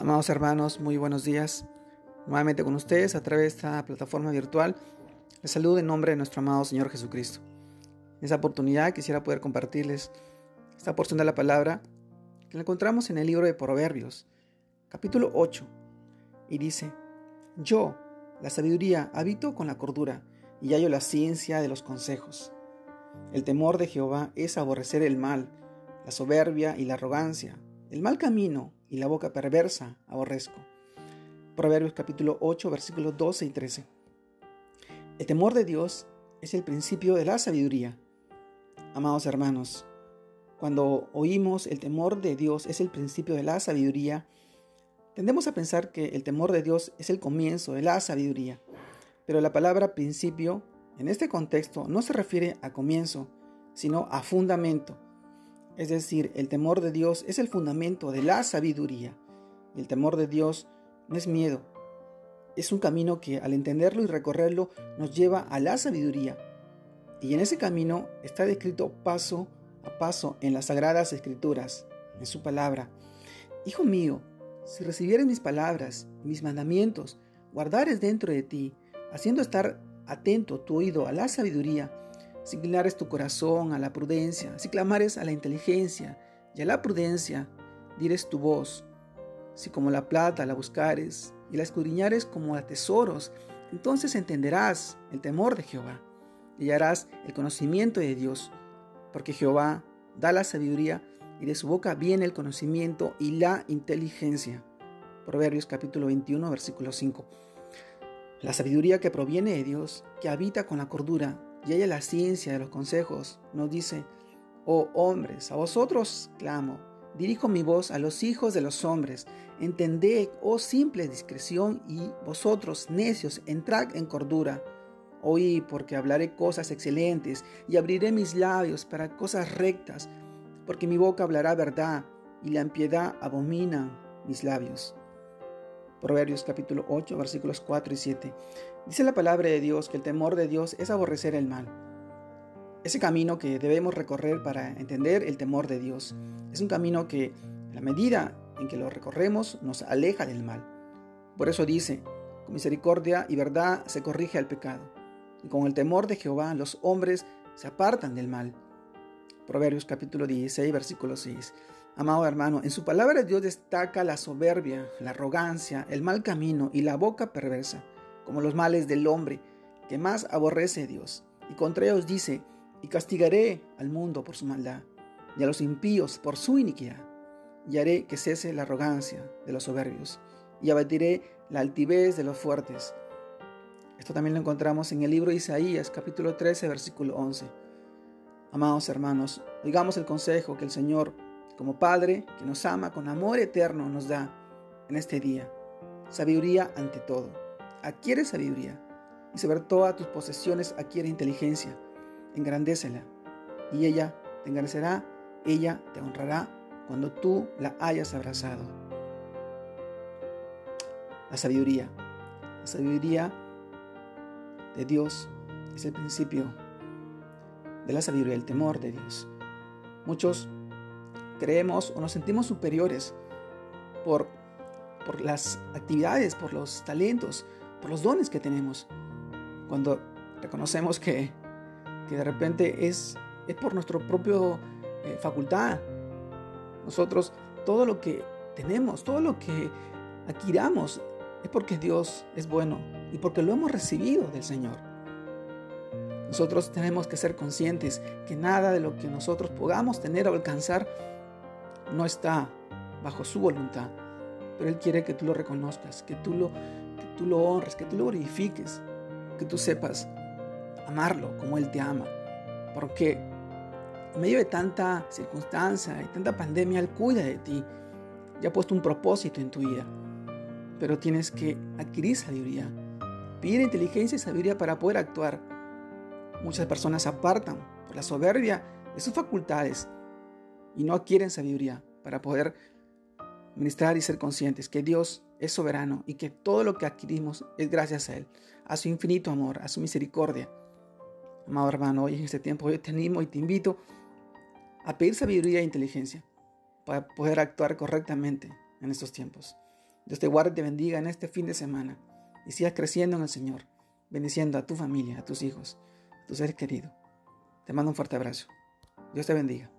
Amados hermanos, muy buenos días. Nuevamente con ustedes a través de esta plataforma virtual. Les saludo en nombre de nuestro amado Señor Jesucristo. En esa oportunidad quisiera poder compartirles esta porción de la palabra que la encontramos en el libro de Proverbios, capítulo 8, y dice, Yo, la sabiduría, habito con la cordura y hallo la ciencia de los consejos. El temor de Jehová es aborrecer el mal, la soberbia y la arrogancia, el mal camino y la boca perversa aborrezco. Proverbios capítulo 8 versículos 12 y 13. El temor de Dios es el principio de la sabiduría. Amados hermanos, cuando oímos el temor de Dios es el principio de la sabiduría, tendemos a pensar que el temor de Dios es el comienzo de la sabiduría. Pero la palabra principio en este contexto no se refiere a comienzo, sino a fundamento. Es decir, el temor de Dios es el fundamento de la sabiduría. El temor de Dios no es miedo. Es un camino que al entenderlo y recorrerlo nos lleva a la sabiduría. Y en ese camino está descrito paso a paso en las sagradas escrituras, en su palabra. Hijo mío, si recibieres mis palabras, mis mandamientos, guardares dentro de ti, haciendo estar atento tu oído a la sabiduría, si inclinares tu corazón a la prudencia, si clamares a la inteligencia y a la prudencia, dires tu voz. Si como la plata la buscares y la escudriñares como a tesoros, entonces entenderás el temor de Jehová y harás el conocimiento de Dios, porque Jehová da la sabiduría y de su boca viene el conocimiento y la inteligencia. Proverbios capítulo 21, versículo 5. La sabiduría que proviene de Dios, que habita con la cordura, y haya la ciencia de los consejos, nos dice, oh hombres, a vosotros clamo, dirijo mi voz a los hijos de los hombres, entended, oh simple discreción, y vosotros, necios, entrad en cordura. Oí, porque hablaré cosas excelentes, y abriré mis labios para cosas rectas, porque mi boca hablará verdad, y la impiedad abomina mis labios. Proverbios capítulo 8, versículos 4 y 7. Dice la palabra de Dios que el temor de Dios es aborrecer el mal. Ese camino que debemos recorrer para entender el temor de Dios es un camino que, a la medida en que lo recorremos, nos aleja del mal. Por eso dice, con misericordia y verdad se corrige al pecado, y con el temor de Jehová los hombres se apartan del mal. Proverbios capítulo 16, versículo 6. Amado hermano, en su palabra Dios destaca la soberbia, la arrogancia, el mal camino y la boca perversa, como los males del hombre, que más aborrece Dios. Y contra ellos dice, y castigaré al mundo por su maldad, y a los impíos por su iniquidad, y haré que cese la arrogancia de los soberbios, y abatiré la altivez de los fuertes. Esto también lo encontramos en el libro de Isaías, capítulo 13, versículo 11. Amados hermanos, oigamos el consejo que el Señor como Padre que nos ama con amor eterno nos da en este día. Sabiduría ante todo. Adquiere sabiduría y sobre todas tus posesiones adquiere inteligencia. Engrandécela y ella te engrandecerá, ella te honrará cuando tú la hayas abrazado. La sabiduría. La sabiduría de Dios es el principio de la sabiduría, el temor de Dios. Muchos creemos o nos sentimos superiores por, por las actividades, por los talentos, por los dones que tenemos. Cuando reconocemos que, que de repente es, es por nuestra propia eh, facultad. Nosotros, todo lo que tenemos, todo lo que adquiramos, es porque Dios es bueno y porque lo hemos recibido del Señor. Nosotros tenemos que ser conscientes que nada de lo que nosotros podamos tener o alcanzar no está bajo su voluntad, pero Él quiere que tú lo reconozcas, que tú lo, tú lo honres, que tú lo glorifiques, que tú sepas amarlo como Él te ama. Porque en medio de tanta circunstancia y tanta pandemia, Él cuida de ti y ha puesto un propósito en tu vida. Pero tienes que adquirir sabiduría, pedir inteligencia y sabiduría para poder actuar. Muchas personas apartan por la soberbia de sus facultades y no adquieren sabiduría para poder ministrar y ser conscientes que Dios es soberano y que todo lo que adquirimos es gracias a Él, a su infinito amor, a su misericordia. Amado hermano, hoy en este tiempo yo te animo y te invito a pedir sabiduría e inteligencia para poder actuar correctamente en estos tiempos. Dios te guarde y te bendiga en este fin de semana y sigas creciendo en el Señor, bendiciendo a tu familia, a tus hijos, a tu ser querido. Te mando un fuerte abrazo. Dios te bendiga.